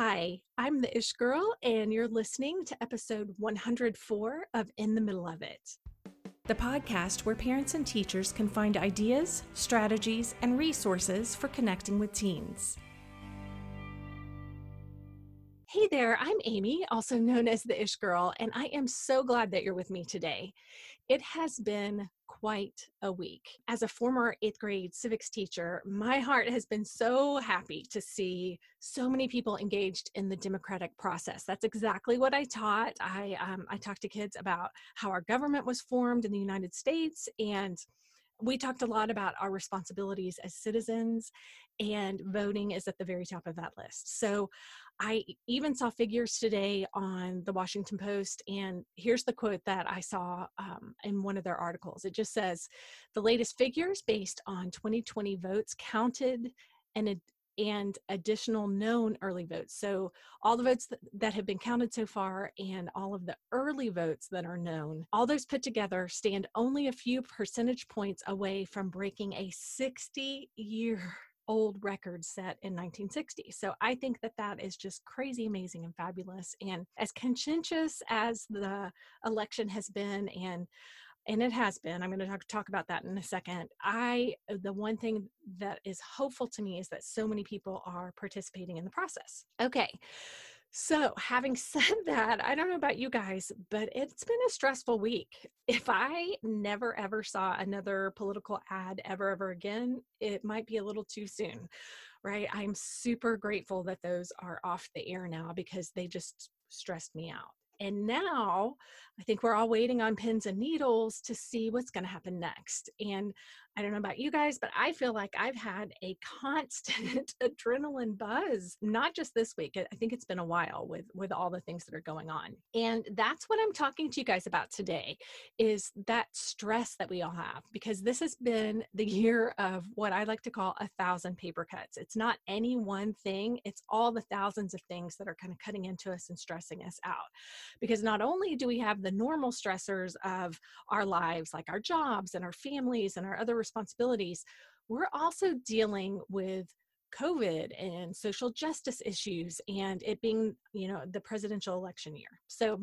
Hi, I'm the Ish Girl, and you're listening to episode 104 of In the Middle of It. The podcast where parents and teachers can find ideas, strategies, and resources for connecting with teens. Hey there, I'm Amy, also known as the Ish Girl, and I am so glad that you're with me today. It has been quite a week. As a former eighth grade civics teacher, my heart has been so happy to see so many people engaged in the democratic process. That's exactly what I taught. I um, I talked to kids about how our government was formed in the United States and we talked a lot about our responsibilities as citizens, and voting is at the very top of that list. So I even saw figures today on the Washington Post, and here's the quote that I saw um, in one of their articles. It just says the latest figures based on 2020 votes counted and and additional known early votes. So, all the votes that, that, have been counted so far and all of the early votes that are known, all those put together stand only a few percentage points away from breaking a 60 year old record set in 1960. So I think that that is just crazy amazing and fabulous. And as contentious as the election has been and and it has been i'm going to talk, talk about that in a second i the one thing that is hopeful to me is that so many people are participating in the process okay so having said that i don't know about you guys but it's been a stressful week. If i never ever saw another political ad ever ever again it might be a little too soon right? I'm super grateful that those are off the air now because they just stressed me out. And now I think we're all waiting on pins and needles to see what's going to happen next. And I don't know about you guys, but I feel like I've had a constant adrenaline buzz, not just this week. I think it's been a while with with all the things that are going on. And that's what I'm talking to you guys about today is that stress that we all have because this has been the year of what I like to call a thousand paper cuts. It's not any one thing, it's all the thousands of things that are kind of cutting into us and stressing us out. Because not only do we have the normal stressors of our lives like our jobs and our families and our other responsibilities, we're also dealing with COVID and social justice issues and it being, you know, the presidential election year. So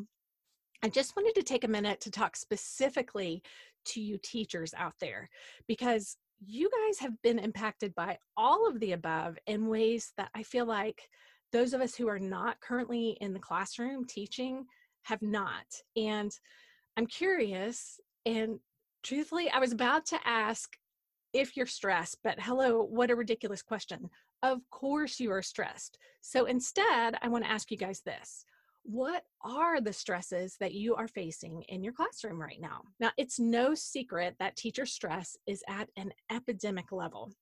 I just wanted to take a minute to talk specifically to you teachers out there because you guys have been impacted by all of the above in ways that I feel like those of us who are not currently in the classroom teaching have not. And I'm curious and truthfully, I was about to ask if you're stressed, but hello, what a ridiculous question. Of course, you are stressed. So instead, I want to ask you guys this What are the stresses that you are facing in your classroom right now? Now, it's no secret that teacher stress is at an epidemic level.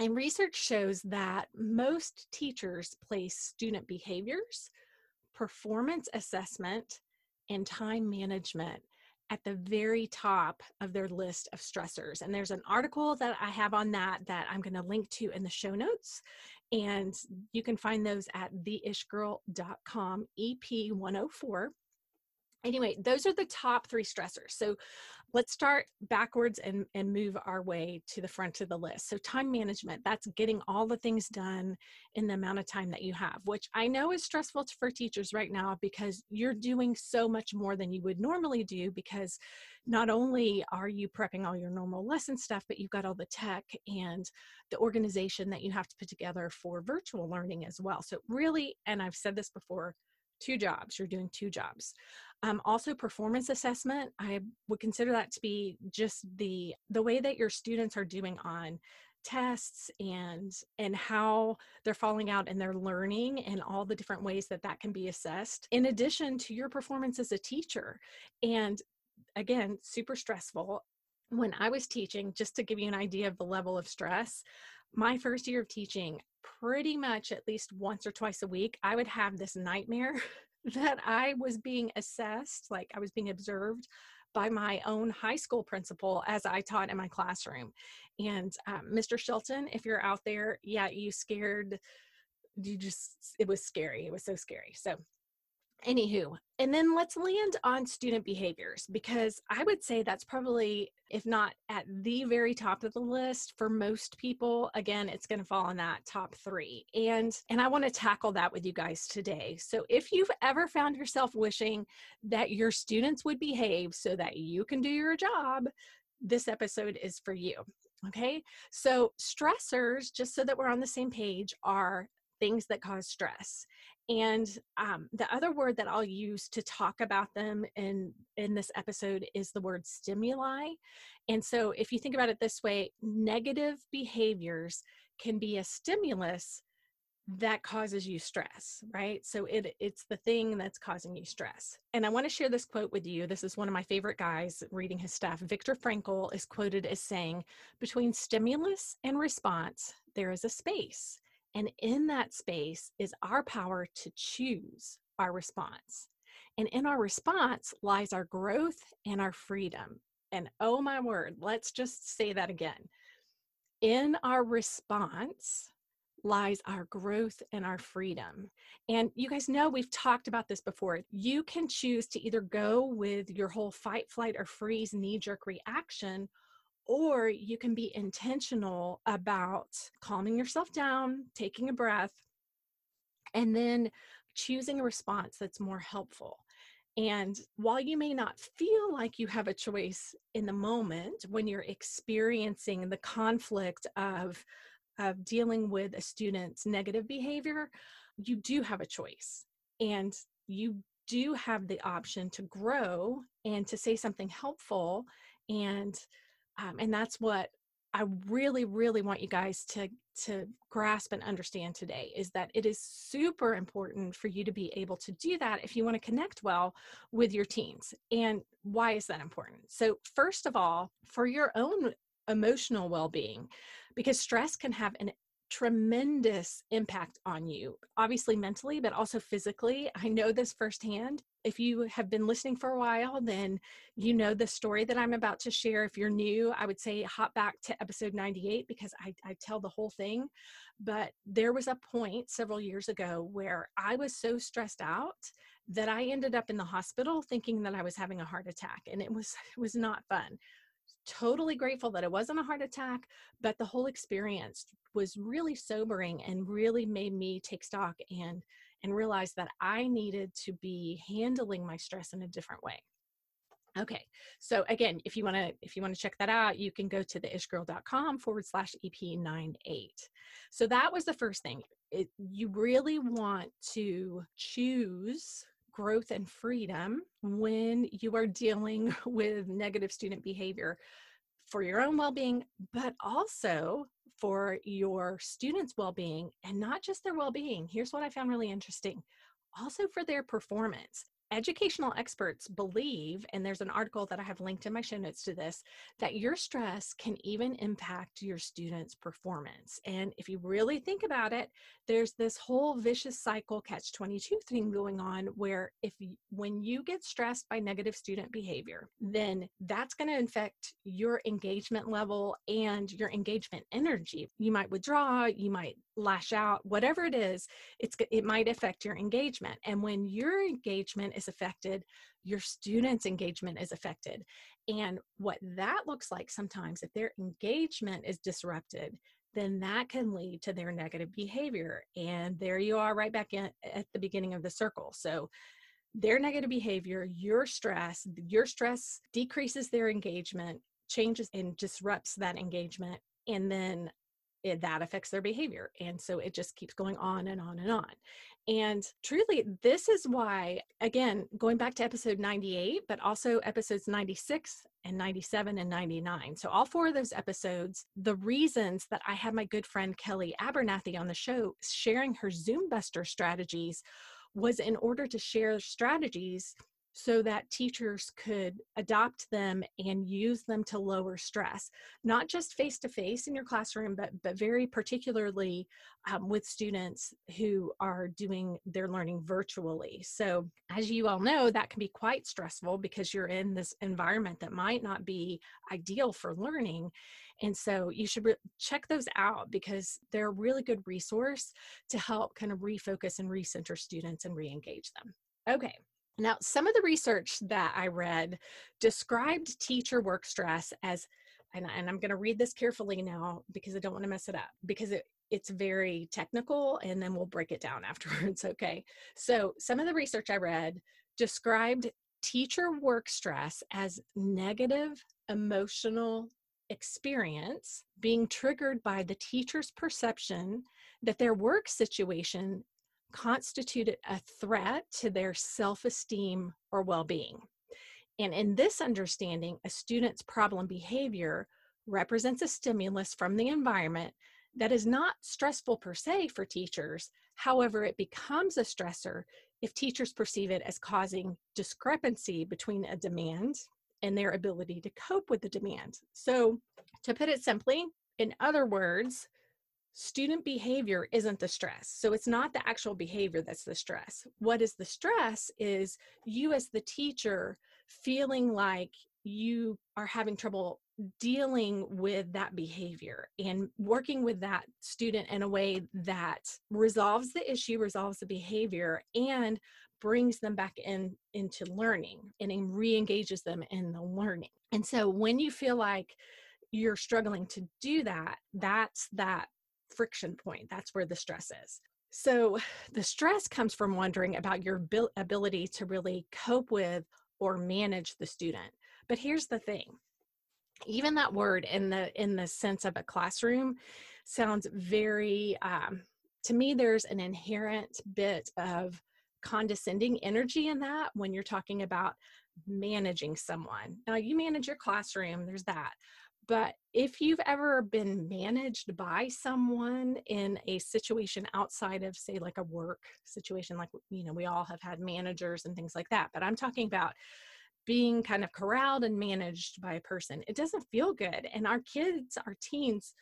And research shows that most teachers place student behaviors, performance assessment, and time management at the very top of their list of stressors. And there's an article that I have on that that I'm going to link to in the show notes. And you can find those at theishgirl.com, EP 104 anyway those are the top three stressors so let's start backwards and, and move our way to the front of the list. So time management that's getting all the things done in the amount of time that you have which i know is stressful for teachers right now because you're doing so much more than you would normally do because not only are you prepping all your normal lesson stuff but you've got all the tech and the organization that you have to put together for virtual learning as well. So really and i've said this before two jobs you're doing two jobs. Um, also performance assessment i would consider that to be just the the way that your students are doing on tests and and how they're falling out in their learning and all the different ways that that can be assessed in addition to your performance as a teacher. And again super stressful. When i was teaching just to give you an idea of the level of stress my first year of teaching pretty much at least once or twice a week, I would have this nightmare that I was being assessed, like I was being observed by my own high school principal as I taught in my classroom. And um, Mr. Shelton, if you're out there, yeah, you scared, you just, it was scary. It was so scary. So, Anywho, and then let's land on student behaviors because I would say that's probably, if not at the very top of the list for most people, again, it's going to fall in that top three. And and I want to tackle that with you guys today. So if you've ever found yourself wishing that your students would behave so that you can do your job, this episode is for you. Okay. So, stressors, just so that we're on the same page, are things that cause stress. And um, the other word that I'll use to talk about them in in this episode is the word stimuli. And so, if you think about it this way, negative behaviors can be a stimulus that causes you stress right? So it it's the thing that's causing you stress. And i want to share this quote with you. This is one of my favorite guys reading his stuff. Viktor frankl is quoted as saying between stimulus and response there is a space and in that space is our power to choose our response and in our response lies our growth and our freedom and oh my word let's just say that again in our response lies our growth and our freedom. And you guys know we've talked about this before. You can choose to either go with your whole fight, flight, or freeze knee jerk reaction, or you can be intentional about calming yourself down, taking a breath, and then choosing a response that's more helpful. And while you may not feel like you have a choice in the moment when you're experiencing the conflict of of dealing with a student's negative behavior, you do have a choice. And you do have the option to grow and to say something helpful. And um, and that's what I really, really want you guys to to grasp and understand today is that it is super important for you to be able to do that if you want to connect well with your teens. And why is that important? So, first of all, for your own emotional well-being, because stress can have an tremendous impact on you, obviously mentally, but also physically. I know this firsthand. If you have been listening for a while, then you know the story that I'm about to share. If you're new, I would say hop back to episode 98 because I, I tell the whole thing. But there was a point several years ago where I was so stressed out that I ended up in the hospital thinking that I was having a heart attack, and it was it was not fun totally grateful that it wasn't a heart attack, but the whole experience was really sobering and really made me take stock and and realize that I needed to be handling my stress in a different way. Okay, so again, if you want to if you want to check that out, you can go to theishgirl.com forward slash EP98. So that was the first thing. It, you really want to choose growth and freedom when you are dealing with negative student behavior for your own well being, but also for your students' well being, and not just their well being. Here's what I found really interesting also for their performance educational experts believe, and there's an article that I have linked in my show notes to this, that your stress can even impact your students' performance. And if you really think about it, there's this whole vicious cycle catch 22 thing going on where if you, when you get stressed by negative student behavior, then that's going to affect your engagement level and your engagement energy. You might withdraw, you might lash out, whatever it is, it's it might affect your engagement. And when your engagement is affected, your students' engagement is affected. And what that looks like sometimes, if their engagement is disrupted, then that can lead to their negative behavior. And there you are, right back in, at the beginning of the circle. So, their negative behavior, your stress, your stress decreases their engagement, changes and disrupts that engagement. And then it, that affects their behavior. And so it just keeps going on and on and on. And truly, this is why, again, going back to episode 98, but also episodes 96 and 97 and 99. So, all four of those episodes, the reasons that I had my good friend Kelly Abernathy on the show sharing her Zoom Buster strategies was in order to share strategies so that teachers could adopt them and use them to lower stress, not just face to face in your classroom, but, but very particularly um, with students who are doing their learning virtually. So, as you all know, that can be quite stressful because you're in this environment that might not be ideal for learning. And so, you should re- check those out because they're a really good resource to help kind of refocus and recenter students and re engage them. Okay. Now, some of the research that I read described teacher work stress as, and, and I'm going to read this carefully now because I don't want to mess it up because it, it's very technical and then we'll break it down afterwards. Okay. So, some of the research I read described teacher work stress as negative emotional experience being triggered by the teacher's perception that their work situation constituted a threat to their self esteem or well being. And in this understanding, a student's problem behavior represents a stimulus from the environment that is not stressful per se for teachers. However, it becomes a stressor if teachers perceive it as causing discrepancy between a demand and their ability to cope with the demand. So, to put it simply, in other words, student behavior isn't the stress. So it's not the actual behavior that's the stress. What is the stress is you, as the teacher, feeling like you are having trouble dealing with that behavior and working with that student in a way that resolves the issue resolves the behavior and brings them back in into learning and re-engages them in the learning and so when you feel like you're struggling to do that that's that friction point that's where the stress is. So the stress comes from wondering about your ability to really cope with or manage the student. But here's the thing even that word in the in the sense of a classroom sounds very um, to me there's an inherent bit of condescending energy in that when you're talking about managing someone. Now you manage your classroom there's that but if you've ever been managed by someone in a situation outside of say like a work situation like you know we all have had managers and things like that but i'm talking about being kind of corralled and managed by a person. It doesn't feel good. And our kids, our teens,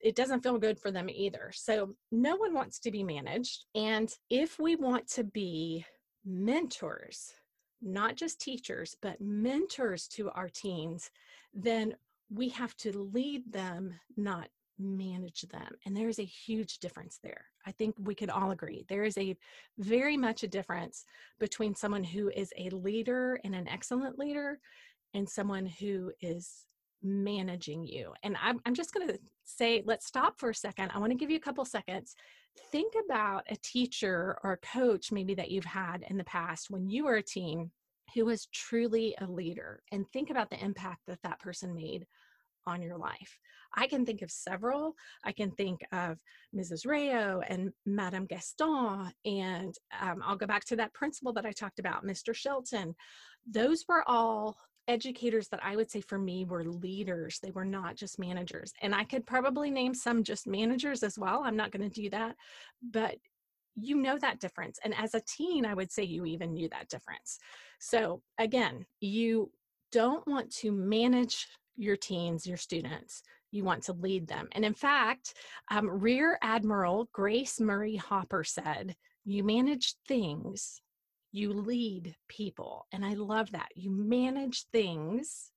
it doesn't feel good for them either. So, no one wants to be managed. And if we want to be mentors, not just teachers, but mentors to our teens, then we have to lead them, not manage them. And there is a huge difference there. I think we could all agree. There is a very much a difference between someone who is a leader and an excellent leader and someone who is managing you. And I'm, I'm just going to say, let's stop for a second. I want to give you a couple seconds. Think about a teacher or a coach, maybe that you've had in the past when you were a teen who was truly a leader, and think about the impact that that person made on your life. I can think of several. I can think of Mrs. Rayo and Madame Gaston, and um, I'll go back to that principal that I talked about, Mr. Shelton. Those were all educators that I would say for me were leaders. They were not just managers. And I could probably name some just managers as well. I'm not going to do that. But you know that difference. And as a teen, I would say you even knew that difference. So again, you don't want to manage your teens, your students. You want to lead them. And in fact, um, Rear Admiral Grace Murray Hopper said, You manage things, you lead people. And I love that. You manage things,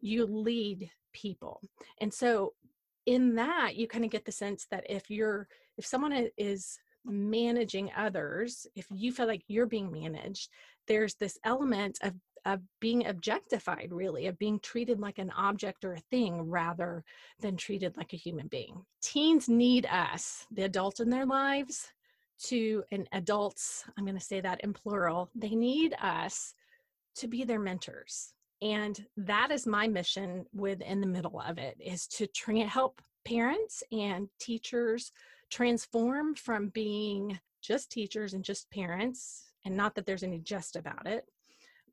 you lead people. And so, in that, you kind of get the sense that if you're, if someone is managing others, if you feel like you're being managed, there's this element of of being objectified really of being treated like an object or a thing rather than treated like a human being. Teens need us the adult in their lives to and adults i'm going to say that in plural they need us to be their mentors. And that is my mission within the middle of it is to tra- help parents and teachers transform from being just teachers and just parents and not that there's any just about it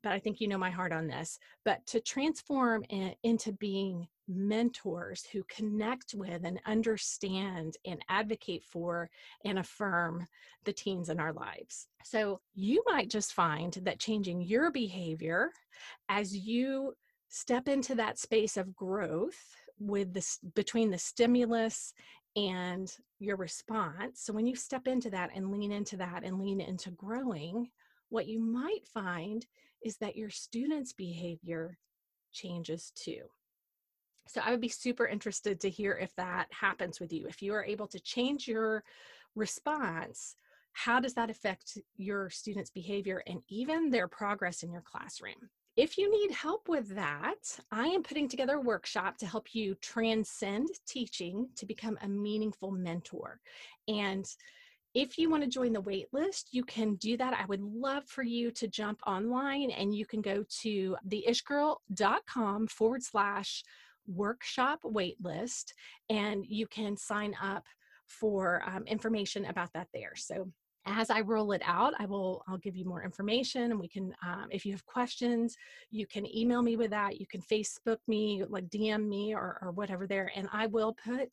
but I think you know my heart on this, but to transform in, into being mentors who connect with and understand and advocate for and affirm the teens in our lives. So you might just find that changing your behavior as you step into that space of growth with this between the stimulus and your response. So when you step into that and lean into that and lean into growing, what you might find is that your students' behavior changes too. So I would be super interested to hear if that happens with you. If you are able to change your response, how does that affect your students' behavior and even their progress in your classroom? If you need help with that, I am putting together a workshop to help you transcend teaching to become a meaningful mentor. And if you want to join the wait list, you can do that. I would love for you to jump online and you can go to theishgirl.com forward slash workshop waitlist and you can sign up for um, information about that there. So as I roll it out, I will I'll give you more information and we can um, if you have questions, you can email me with that. You can Facebook me, like DM me or, or whatever there, and I will put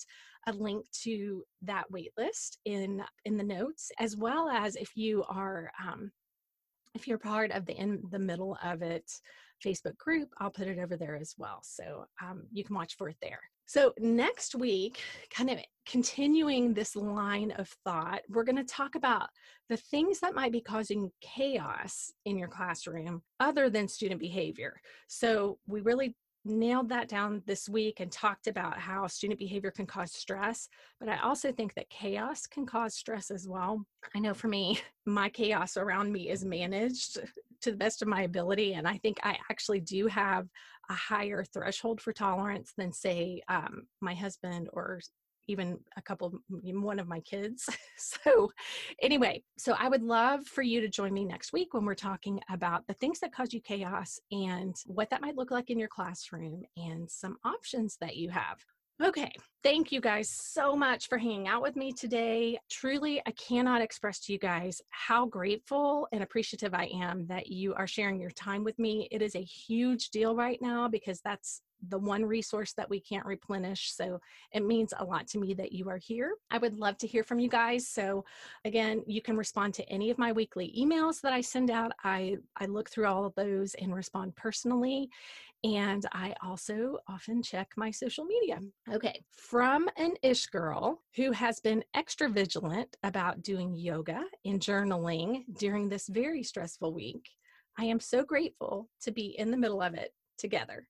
a link to that wait list in in the notes as well as if you are um, if you're part of the in the middle of it Facebook group, I'll put it over there as well. So um, you can watch for it there. So, next week, kind of continuing this line of thought, we're going to talk about the things that might be causing chaos in your classroom other than student behavior. So, we really nailed that down this week and talked about how student behavior can cause stress, but I also think that chaos can cause stress as well. I know for me, my chaos around me is managed to the best of my ability. And I think I actually do have a higher threshold for tolerance than, say, um, my husband or even a couple one of my kids so anyway so i would love for you to join me next week when we're talking about the things that cause you chaos and what that might look like in your classroom and some options that you have Okay, thank you guys so much for hanging out with me today. Truly, I cannot express to you guys how grateful and appreciative I am that you are sharing your time with me. It is a huge deal right now because that's the one resource that we can't replenish. So it means a lot to me that you are here. I would love to hear from you guys. So again, you can respond to any of my weekly emails that I send out. I, I look through all of those and respond personally. And I also often check my social media. Okay, from an ish girl who has been extra vigilant about doing yoga and journaling during this very stressful week, I am so grateful to be in the middle of it together.